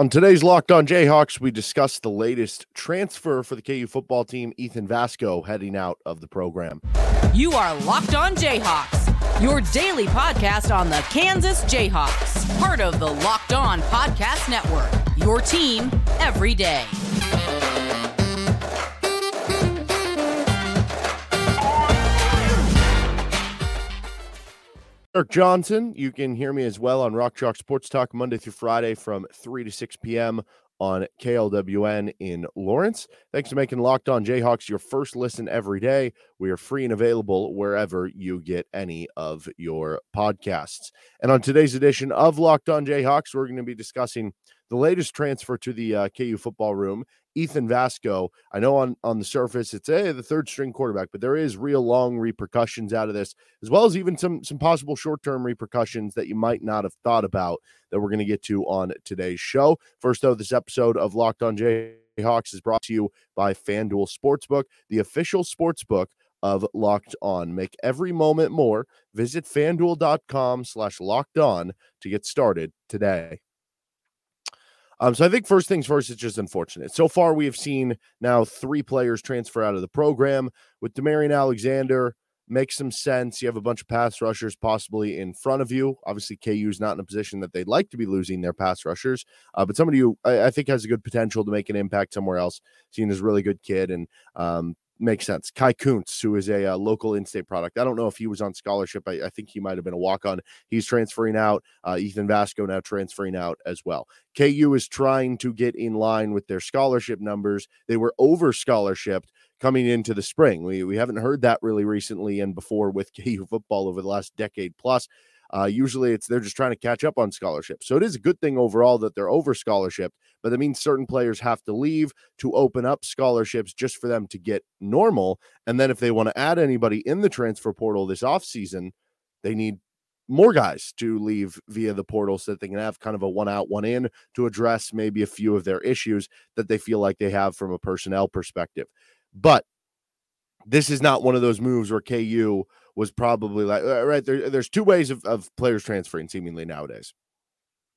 On today's Locked On Jayhawks, we discuss the latest transfer for the KU football team, Ethan Vasko, heading out of the program. You are Locked On Jayhawks, your daily podcast on the Kansas Jayhawks, part of the Locked On Podcast Network, your team every day. Eric Johnson. You can hear me as well on Rock Chalk Sports Talk Monday through Friday from 3 to 6 p.m. on KLWN in Lawrence. Thanks for making Locked On Jayhawks your first listen every day. We are free and available wherever you get any of your podcasts. And on today's edition of Locked On Jayhawks, we're going to be discussing the latest transfer to the uh, KU football room, Ethan Vasko. I know on on the surface it's a the third string quarterback, but there is real long repercussions out of this, as well as even some some possible short term repercussions that you might not have thought about that we're going to get to on today's show. First, though, this episode of Locked On Jayhawks is brought to you by FanDuel Sportsbook, the official sportsbook of Locked On. Make every moment more. Visit fanduel.com slash locked on to get started today. Um, so I think first things first, it's just unfortunate. So far, we have seen now three players transfer out of the program with Demarion Alexander. Makes some sense. You have a bunch of pass rushers possibly in front of you. Obviously, KU is not in a position that they'd like to be losing their pass rushers, uh, but somebody who I, I, think has a good potential to make an impact somewhere else. Seen as a really good kid and um, makes sense. Kai Kuntz, who is a, a uh, local in-state product. I don't know if he was on scholarship. I, I think he might have been a walk-on. He's transferring out. Uh, Ethan Vasko now transferring out as well. KU is trying to get in line with their scholarship numbers. They were over scholarshiped coming into the spring. We we haven't heard that really recently and before with KU football over the last decade plus. Uh, usually it's they're just trying to catch up on scholarship. So it is a good thing overall that they're over scholarship, but that means certain players have to leave to open up scholarships just for them to get normal. And then if they want to add anybody in the transfer portal this offseason, they need more guys to leave via the portal so that they can have kind of a one out, one in to address maybe a few of their issues that they feel like they have from a personnel perspective. But this is not one of those moves where KU was probably like uh, right there, there's two ways of, of players transferring seemingly nowadays.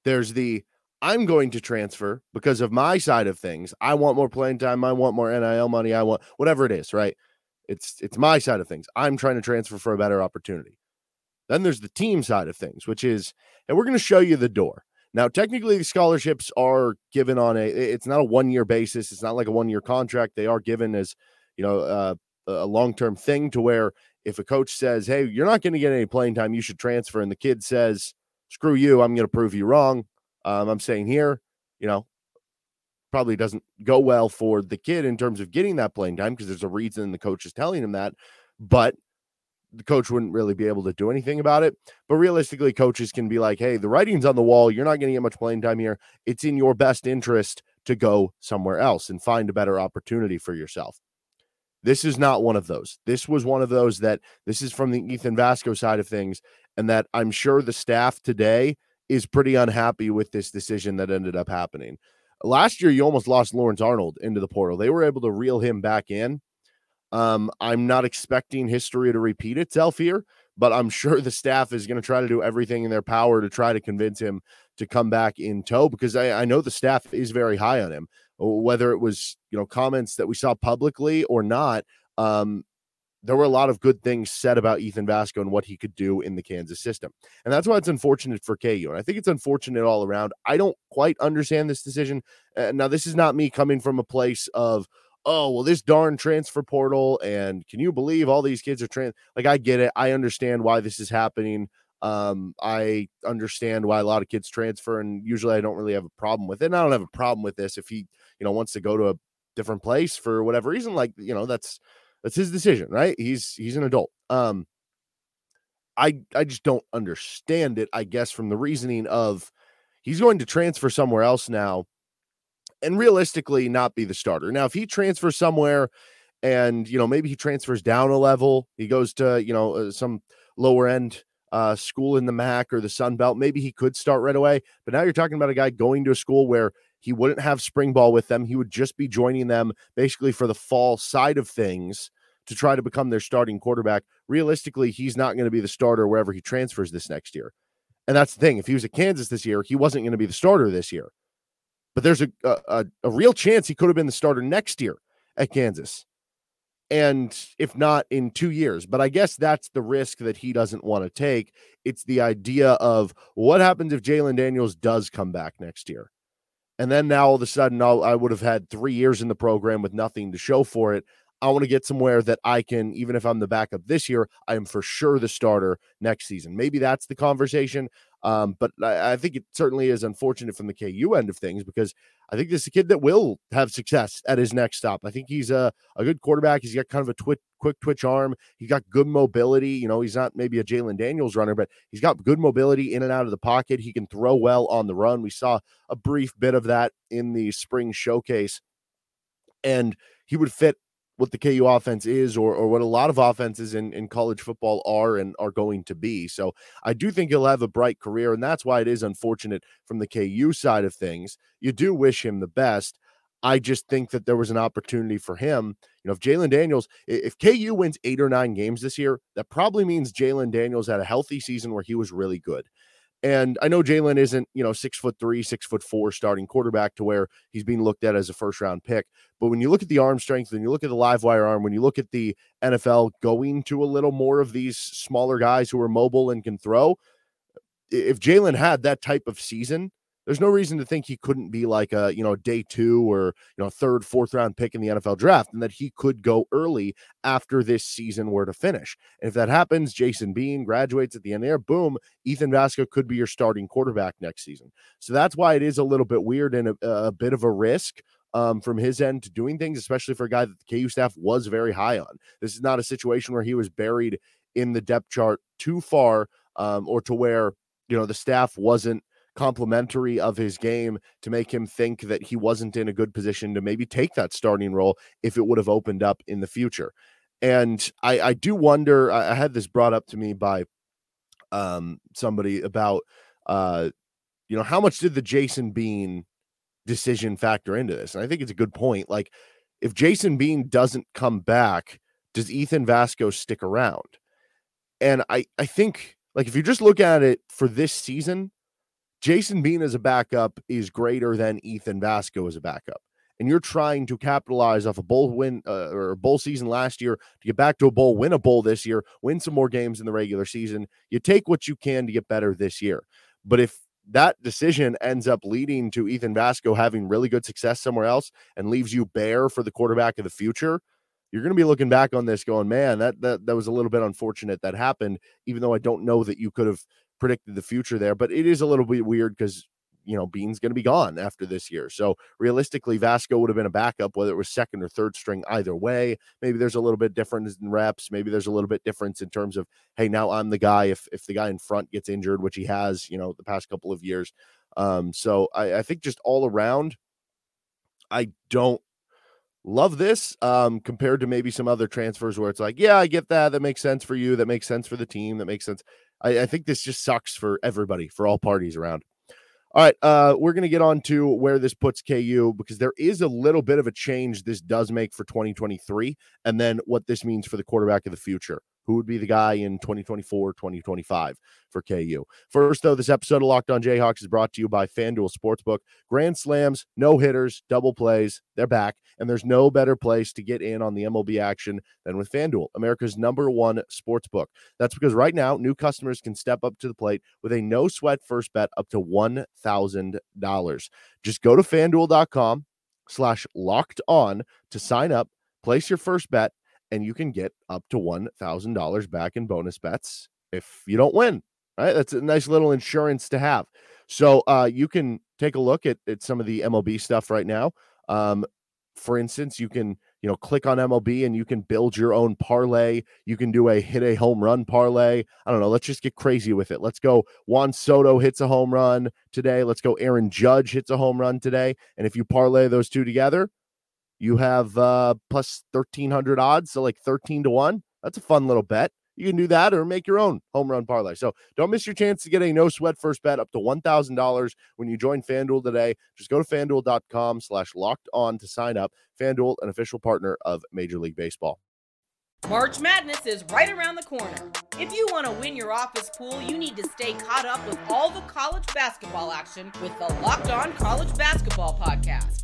There's the i'm going to transfer because of my side of things. I want more playing time. I want more nil money. I want whatever it is right? It's it's my side of things. I'm trying to transfer for a better opportunity. Then there's the team side of things which is and we're going to show you the door. Now technically the scholarships are given on a it's not a one year basis. It's not like a one year contract. They are given as you know uh, a long term thing to where if a coach says, Hey, you're not going to get any playing time, you should transfer, and the kid says, Screw you, I'm going to prove you wrong. Um, I'm saying here, you know, probably doesn't go well for the kid in terms of getting that playing time because there's a reason the coach is telling him that. But the coach wouldn't really be able to do anything about it. But realistically, coaches can be like, hey, the writing's on the wall. You're not going to get much playing time here. It's in your best interest to go somewhere else and find a better opportunity for yourself. This is not one of those. This was one of those that this is from the Ethan Vasko side of things, and that I'm sure the staff today is pretty unhappy with this decision that ended up happening. Last year, you almost lost Lawrence Arnold into the portal. They were able to reel him back in. Um, I'm not expecting history to repeat itself here, but I'm sure the staff is going to try to do everything in their power to try to convince him to come back in tow because I, I know the staff is very high on him whether it was you know comments that we saw publicly or not um, there were a lot of good things said about Ethan Vasko and what he could do in the Kansas system. And that's why it's unfortunate for KU. And I think it's unfortunate all around. I don't quite understand this decision. Uh, now, this is not me coming from a place of, oh, well, this darn transfer portal. And can you believe all these kids are trans? Like, I get it. I understand why this is happening. Um, I understand why a lot of kids transfer, and usually I don't really have a problem with it. And I don't have a problem with this if he, you know, wants to go to a different place for whatever reason. Like, you know, that's that's his decision, right? He's he's an adult. Um, I I just don't understand it. I guess from the reasoning of he's going to transfer somewhere else now, and realistically not be the starter. Now, if he transfers somewhere, and you know maybe he transfers down a level, he goes to you know uh, some lower end uh, school in the MAC or the Sun Belt, maybe he could start right away. But now you're talking about a guy going to a school where he wouldn't have spring ball with them. He would just be joining them basically for the fall side of things to try to become their starting quarterback. Realistically, he's not going to be the starter wherever he transfers this next year. And that's the thing. If he was at Kansas this year, he wasn't going to be the starter this year. but there's a, a, a real chance he could have been the starter next year at Kansas. And if not in two years, but I guess that's the risk that he doesn't want to take. It's the idea of what happens if Jalon Daniels does come back next year. And then now all of a sudden, I'll, I would have had three years in the program with nothing to show for it. I want to get somewhere that I can, even if I'm the backup this year, I am for sure the starter next season. Maybe that's the conversation. Um, but I, I, think it certainly is unfortunate from the KU end of things because I think this is a kid that will have success at his next stop. I think he's a, a good quarterback. He's got kind of a twitch, quick twitch arm. He's got good mobility. You know, he's not maybe a Jalon Daniels runner, but he's got good mobility in and out of the pocket. He can throw well on the run. We saw a brief bit of that in the spring showcase. And he would fit what the KU offense is or, or what a lot of offenses in, in college football are and are going to be. So I do think he'll have a bright career, and that's why it is unfortunate from the KU side of things. You do wish him the best. I just think that there was an opportunity for him. You know, if Jalon Daniels, if KU wins eight or nine games this year, that probably means Jalon Daniels had a healthy season where he was really good. And I know Jalon isn't, you know, six foot three, six foot four starting quarterback to where he's being looked at as a first round pick. But when you look at the arm strength and you look at the live wire arm, when you look at the NFL going to a little more of these smaller guys who are mobile and can throw, if Jalon had that type of season, there's no reason to think he couldn't be like a you know day two or you know third fourth round pick in the NFL draft and that he could go early after this season were to finish and if that happens Jason Bean graduates at the end there boom Ethan Vasko could be your starting quarterback next season so that's why it is a little bit weird and a, a bit of a risk um, from his end to doing things, especially for a guy that the KU staff was very high on. This is not a situation where he was buried in the depth chart too far um, or to where, you know, the staff wasn't complimentary of his game to make him think that he wasn't in a good position to maybe take that starting role if it would have opened up in the future. And I, I do wonder, I, I had this brought up to me by um, somebody about, uh, you know, how much did the Jason Bean decision factor into this? And I think it's a good point. Like, if Jason Bean doesn't come back, does Ethan Vasko stick around? And I, I think, like, if you just look at it for this season, Jason Bean as a backup is greater than Ethan Vasko as a backup. And you're trying to capitalize off a bowl win uh, or bowl season last year to get back to a bowl, win a bowl this year, win some more games in the regular season. You take what you can to get better this year. But if that decision ends up leading to Ethan Vasko having really good success somewhere else and leaves you bare for the quarterback of the future, you're going to be looking back on this going, man, that that that was a little bit unfortunate that happened. Even though I don't know that you could have predicted the future there, but it is a little bit weird because you know Bean's going to be gone after this year. So realistically, Vasko would have been a backup, whether it was second or third string. Either way, maybe there's a little bit difference in reps. Maybe there's a little bit difference in terms of hey, now I'm the guy. If if the guy in front gets injured, which he has, you know, the past couple of years. Um, so I, I think just all around, I don't love this um compared to maybe some other transfers where it's like yeah i get that that makes sense for you that makes sense for the team that makes sense I, I think this just sucks for everybody, for all parties around. All right, uh, we're going to get on to where this puts KU because there is a little bit of a change this does make for 2023, and then what this means for the quarterback of the future who would be the guy in 2024, 2025 for KU. First, though, this episode of Locked On Jayhawks is brought to you by FanDuel Sportsbook. Grand slams, no hitters, double plays, they're back, and there's no better place to get in on the MLB action than with FanDuel, America's number one sportsbook. That's because right now, new customers can step up to the plate with a no sweat first bet up to $1,000. Just go to fanduel.com slash locked on to sign up, place your first bet and you can get up to $1,000 back in bonus bets if you don't win. Right? That's a nice little insurance to have. So uh, you can take a look at, at some of the MLB stuff right now. Um, for instance, you can you know click on MLB and you can build your own parlay. You can do a hit a home run parlay. I don't know. Let's just get crazy with it. Let's go. Juan Soto hits a home run today. Let's go. Aaron Judge hits a home run today. And if you parlay those two together, you have uh, plus 1300 odds, so like 13 to 1. That's a fun little bet. You can do that or make your own home run parlay. So don't miss your chance to get a no sweat first bet up to $1,000 when you join FanDuel today. Just go to fanduel.com slash locked on to sign up. FanDuel, an official partner of Major League Baseball. March Madness is right around the corner. If you want to win your office pool, you need to stay caught up with all the college basketball action with the Locked On College Basketball Podcast.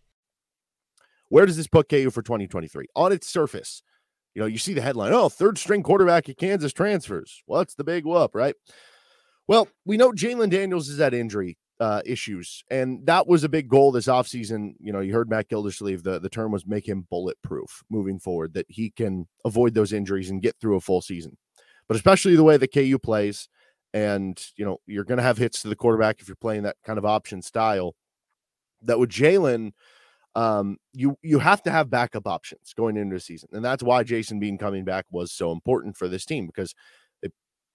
Where does this put KU for 2023? On its surface, you know, you see the headline, oh, third string quarterback at Kansas transfers. What's the big whoop, right? Well, we know Jalon Daniels is at injury uh, issues. And that was a big goal this offseason. You know, you heard Matt Gildersleeve, the, the term was make him bulletproof moving forward, that he can avoid those injuries and get through a full season. But especially the way that KU plays, and, you know, you're going to have hits to the quarterback if you're playing that kind of option style. That with Jalon, um, you you have to have backup options going into the season, and that's why Jason Bean coming back was so important for this team because they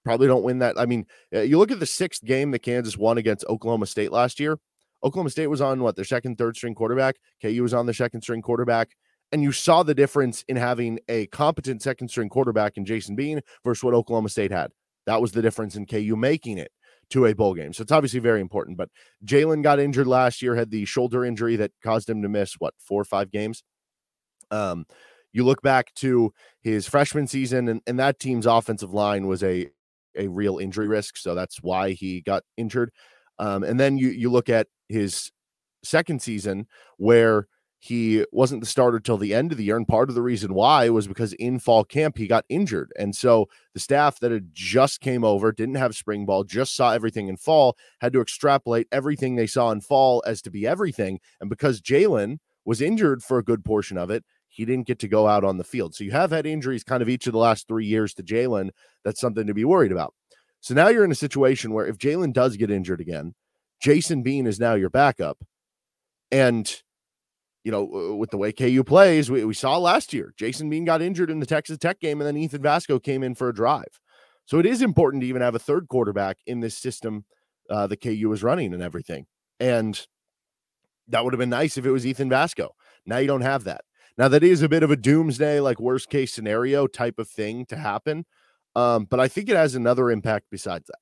probably don't win that. I mean, uh, you look at the sixth game that Kansas won against Oklahoma State last year. Oklahoma State was on what their second, third string quarterback. KU was on the second string quarterback. And you saw the difference in having a competent second string quarterback in Jason Bean versus what Oklahoma State had. That was the difference in KU making it to a bowl game. So it's obviously very important. But Jalon got injured last year, had the shoulder injury that caused him to miss what four or five games. Um, you look back to his freshman season, and, and that team's offensive line was a a real injury risk, so that's why he got injured. Um, and then you you look at his second season where he wasn't the starter till the end of the year, and part of the reason why was because in fall camp he got injured, and so the staff that had just came over didn't have spring ball, just saw everything in fall, had to extrapolate everything they saw in fall as to be everything, and because Jalon was injured for a good portion of it, he didn't get to go out on the field. So you have had injuries kind of each of the last three years to Jalon. That's something to be worried about. So now you're in a situation where if Jalon does get injured again, Jason Bean is now your backup. And, you know, with the way KU plays, we, we saw last year, Jason Bean got injured in the Texas Tech game, and then Ethan Vasko came in for a drive. So it is important to even have a third quarterback in this system uh, the KU is running and everything. And that would have been nice if it was Ethan Vasko. Now you don't have that. Now that is a bit of a doomsday, like worst case scenario type of thing to happen. Um, but I think it has another impact besides that.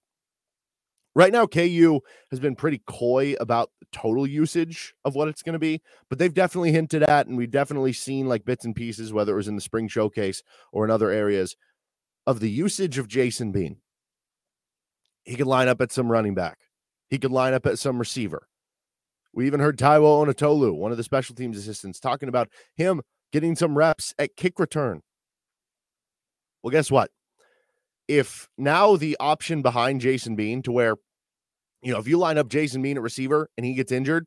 Right now, KU has been pretty coy about total usage of what it's going to be, but they've definitely hinted at, and we've definitely seen like bits and pieces, whether it was in the spring showcase or in other areas, of the usage of Jason Bean. He could line up at some running back. He could line up at some receiver. We even heard Taiwo Onatolu, one of the special teams assistants, talking about him getting some reps at kick return. Well, guess what? If now the option behind Jason Bean to where, you know, if you line up Jason Bean at receiver and he gets injured,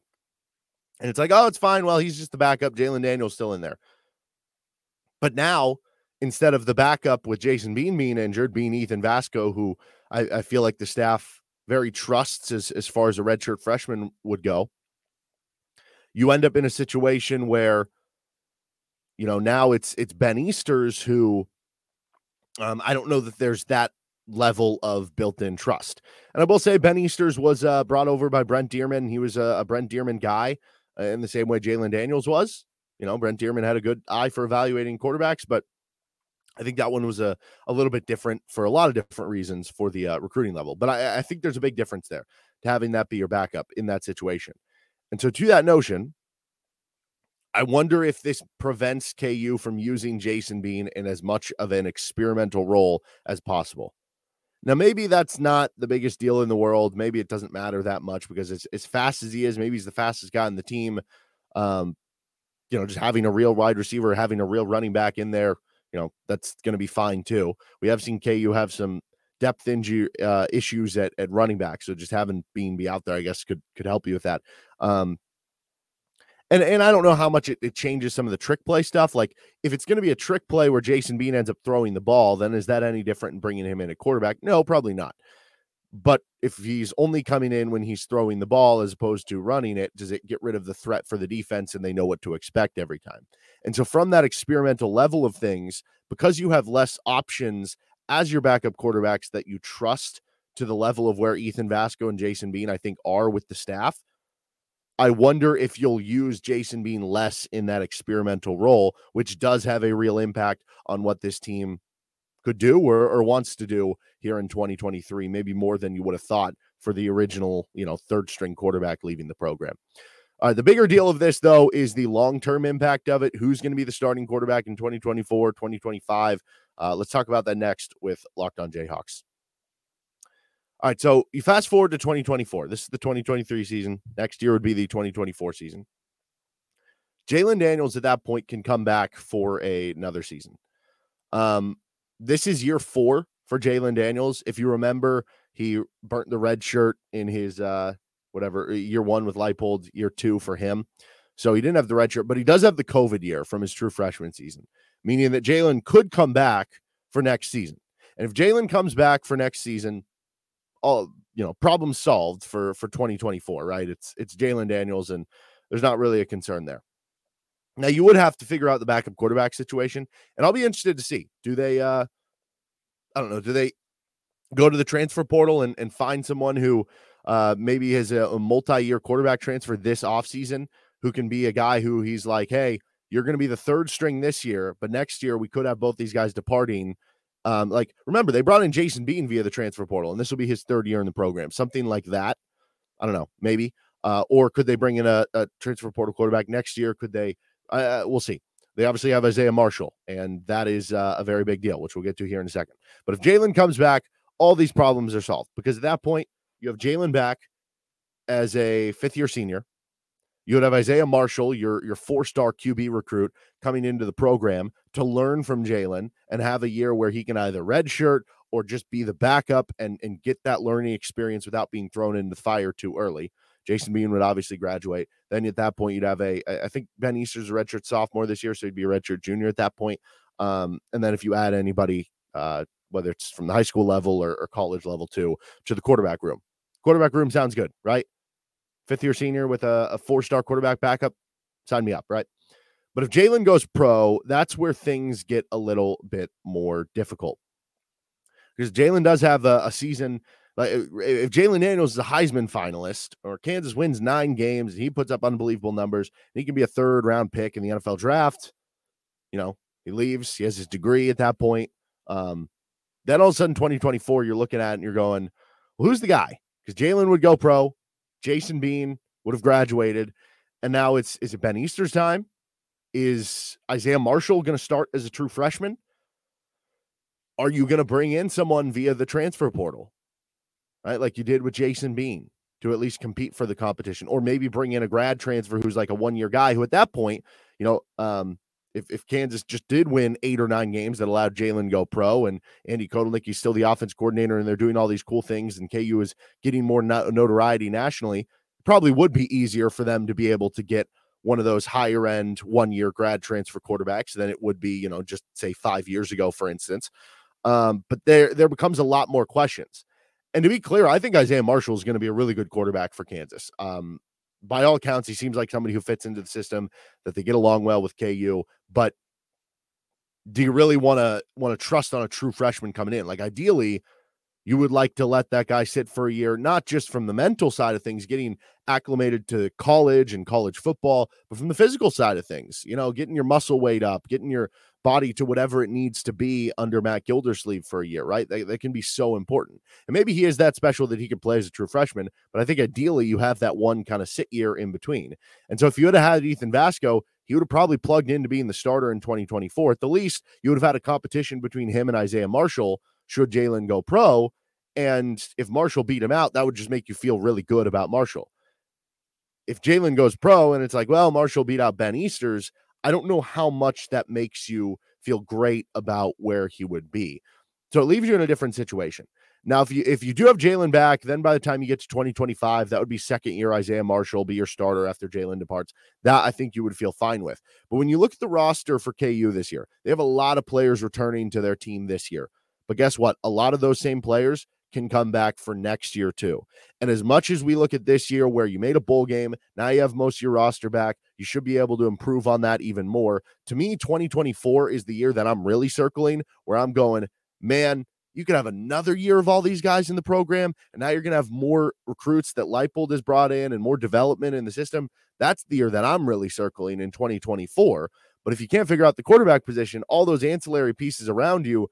and it's like, oh, it's fine. Well, he's just the backup. Jalon Daniels still in there. But now, instead of the backup with Jason Bean being injured, being Ethan Vasko, who I, I feel like the staff very trusts as, as far as a redshirt freshman would go, you end up in a situation where you know now it's it's Ben Easters who um, I don't know that there's that level of built-in trust. And I will say Ben Easters was uh, brought over by Brent Dearmon. He was a, a Brent Dearmon guy uh, in the same way Jalon Daniels was. You know, Brent Dearmon had a good eye for evaluating quarterbacks, but I think that one was a, a little bit different for a lot of different reasons for the uh, recruiting level. But I, I think there's a big difference there to having that be your backup in that situation. And so, to that notion, I wonder if this prevents KU from using Jason Bean in as much of an experimental role as possible. Now, maybe that's not the biggest deal in the world. Maybe it doesn't matter that much because it's as fast as he is. Maybe he's the fastest guy in the team. Um, you know, just having a real wide receiver, having a real running back in there, you know, that's going to be fine too. We have seen KU have some depth injury uh, issues at, at running back, so just having Bean be out there, I guess, could could help you with that. Um, and and I don't know how much it, it changes some of the trick play stuff. Like if it's going to be a trick play where Jason Bean ends up throwing the ball, then is that any different in bringing him in at quarterback? No, probably not. But if he's only coming in when he's throwing the ball as opposed to running it, does it get rid of the threat for the defense and they know what to expect every time? And so, from that experimental level of things, because you have less options as your backup quarterbacks that you trust to the level of where Ethan Vasko and Jason Bean, I think, are with the staff. I wonder if you'll use Jason Bean less in that experimental role, which does have a real impact on what this team could do or, or wants to do here in 2023, maybe more than you would have thought for the original, you know, third string quarterback leaving the program. Uh, the bigger deal of this, though, is the long term impact of it. Who's going to be the starting quarterback in 2024, 2025? Uh, let's talk about that next with Locked On Jayhawks. All right, so you fast forward to 2024. This is the 2023 season. Next year would be the 2024 season. Jalon Daniels at that point can come back for a, another season. Um, this is year four for Jalon Daniels. If you remember, he burnt the red shirt in his uh, whatever year one with Leipold, year two for him. So he didn't have the red shirt, but he does have the COVID year from his true freshman season, meaning that Jalon could come back for next season. And if Jalon comes back for next season, all you know, problem solved for for 2024, right? It's it's jalon Daniels, and there's not really a concern there. Now you would have to figure out the backup quarterback situation, and I'll be interested to see do they uh I don't know, do they go to the transfer portal and, and find someone who uh maybe has a, a multi-year quarterback transfer this offseason who can be a guy who he's like, hey, you're going to be the third string this year, but next year we could have both these guys departing um, like remember they brought in Jason Bean via the transfer portal, and this will be his third year in the program, something like that. I don't know, maybe. Uh, or could they bring in a, a, transfer portal quarterback next year? Could they? Uh, we'll see. They obviously have Isaiah Marshall, and that is uh, a very big deal, which we'll get to here in a second. But if Jalon comes back, all these problems are solved because at that point you have Jalon back as a fifth year senior. You would have Isaiah Marshall, your your four star QB recruit, coming into the program to learn from Jalon and have a year where he can either redshirt or just be the backup and and get that learning experience without being thrown into the fire too early. Jason Bean would obviously graduate. Then at that point, you'd have a I think Ben Easter's a redshirt sophomore this year, so he'd be a redshirt junior at that point. Um, and then if you add anybody, uh, whether it's from the high school level or, or college level too, to the quarterback room. Quarterback room sounds good, right? Fifth year senior with a, a four star quarterback backup, sign me up, right? But if Jalon goes pro, that's where things get a little bit more difficult because Jalon does have a, a, season. Like if Jalon Daniels is a Heisman finalist or Kansas wins nine games and he puts up unbelievable numbers, he can be a third round pick in the NFL draft. You know, he leaves, he has his degree at that point. Um, then all of a sudden, 2024, you're looking at and you're going, well, who's the guy? Because Jalon would go pro. Jason Bean would have graduated, and now it's is it Ben Easter's time? Is Isaiah Marshall going to start as a true freshman? Are you going to bring in someone via the transfer portal, right? Like you did with Jason Bean to at least compete for the competition, or maybe bring in a grad transfer who's like a one year guy who at that point, you know, um, if, if Kansas just did win eight or nine games that allowed Jalon go pro and Andy Kotelnicki's still the offense coordinator and they're doing all these cool things and KU is getting more notoriety nationally, probably would be easier for them to be able to get one of those higher end one year grad transfer quarterbacks than it would be, you know, just say five years ago, for instance. Um, but there there becomes a lot more questions. And to be clear, I think Isaiah Marshall is going to be a really good quarterback for Kansas. Um, by all accounts, he seems like somebody who fits into the system that they get along well with KU. But do you really want to want to trust on a true freshman coming in? Like ideally, you would like to let that guy sit for a year, not just from the mental side of things, getting acclimated to college and college football, but from the physical side of things, you know, getting your muscle weight up, getting your body to whatever it needs to be under Matt Gildersleeve for a year, right? They, they can be so important. And maybe he is that special that he can play as a true freshman, but I think ideally you have that one kind of sit year in between. And so if you would have had Ethan Vasko, he would have probably plugged into being the starter in 2024. At the least, you would have had a competition between him and Isaiah Marshall should Jalon go pro. And if Marshall beat him out, that would just make you feel really good about Marshall. If Jalon goes pro and it's like, well, Marshall beat out Ben Easters, I don't know how much that makes you feel great about where he would be. So it leaves you in a different situation. Now, if you if you do have Jalon back, then by the time you get to 2025, that would be second year Isaiah Marshall be your starter after Jalon departs. That I think you would feel fine with. But when you look at the roster for KU this year, they have a lot of players returning to their team this year. But guess what? A lot of those same players can come back for next year too. And as much as we look at this year where you made a bowl game, now you have most of your roster back, you should be able to improve on that even more. To me, 2024 is the year that I'm really circling where I'm going, man, you could have another year of all these guys in the program, and now you're going to have more recruits that Leipold has brought in and more development in the system. That's the year that I'm really circling in 2024. But if you can't figure out the quarterback position, all those ancillary pieces around you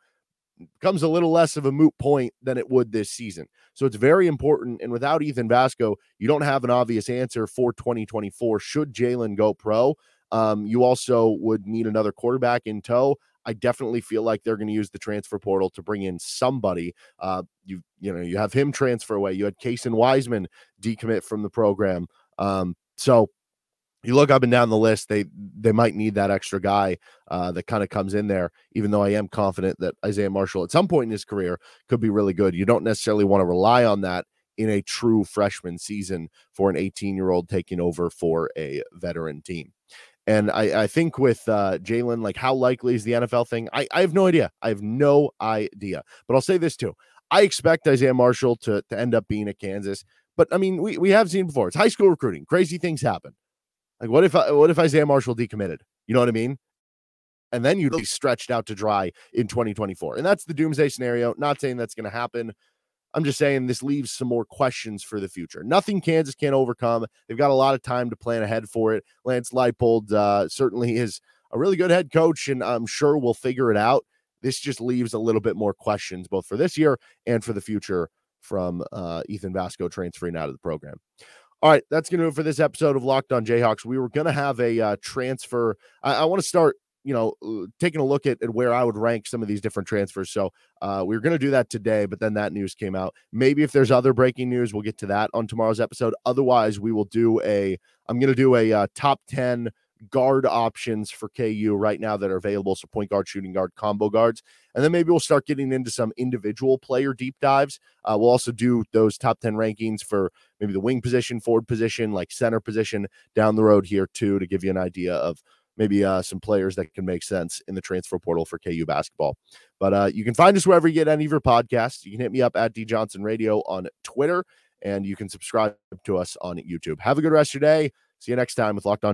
becomes a little less of a moot point than it would this season. So it's very important. And without Ethan Vasko, you don't have an obvious answer for 2024. Should Jalon go pro? Um, you also would need another quarterback in tow. I definitely feel like they're going to use the transfer portal to bring in somebody. Uh, you you know you have him transfer away. You had Kasen Wiseman decommit from the program. Um, so you look up and down the list, they they might need that extra guy uh, that kind of comes in there. Even though I am confident that Isaiah Marshall at some point in his career could be really good, you don't necessarily want to rely on that in a true freshman season for an 18 year old taking over for a veteran team. And I, I think with uh, Jalon, like how likely is the NFL thing? I, I have no idea. I have no idea. But I'll say this too. I expect Isaiah Marshall to, to end up being at Kansas. But I mean, we, we have seen before. It's high school recruiting. Crazy things happen. Like what if what if Isaiah Marshall decommitted? You know what I mean? And then you'd be stretched out to dry in 2024. And that's the doomsday scenario. Not saying that's going to happen. I'm just saying this leaves some more questions for the future. Nothing Kansas can't overcome. They've got a lot of time to plan ahead for it. Lance Leipold uh, certainly is a really good head coach, and I'm sure we'll figure it out. This just leaves a little bit more questions, both for this year and for the future, from uh, Ethan Vasko transferring out of the program. All right, that's going to do it for this episode of Locked On Jayhawks. We were going to have a uh, transfer. I, I want to start you know, taking a look at, at where I would rank some of these different transfers. So uh, we were going to do that today, but then that news came out. Maybe if there's other breaking news, we'll get to that on tomorrow's episode. Otherwise, we will do a, I'm going to do a uh, top 10 guard options for KU right now that are available. So point guard, shooting guard, combo guards. And then maybe we'll start getting into some individual player deep dives. Uh, we'll also do those top 10 rankings for maybe the wing position, forward position, like center position down the road here too, to give you an idea of maybe uh, some players that can make sense in the transfer portal for KU basketball. But uh, you can find us wherever you get any of your podcasts. You can hit me up at D Johnson Radio on Twitter, and you can subscribe to us on YouTube. Have a good rest of your day. See you next time with Locked On.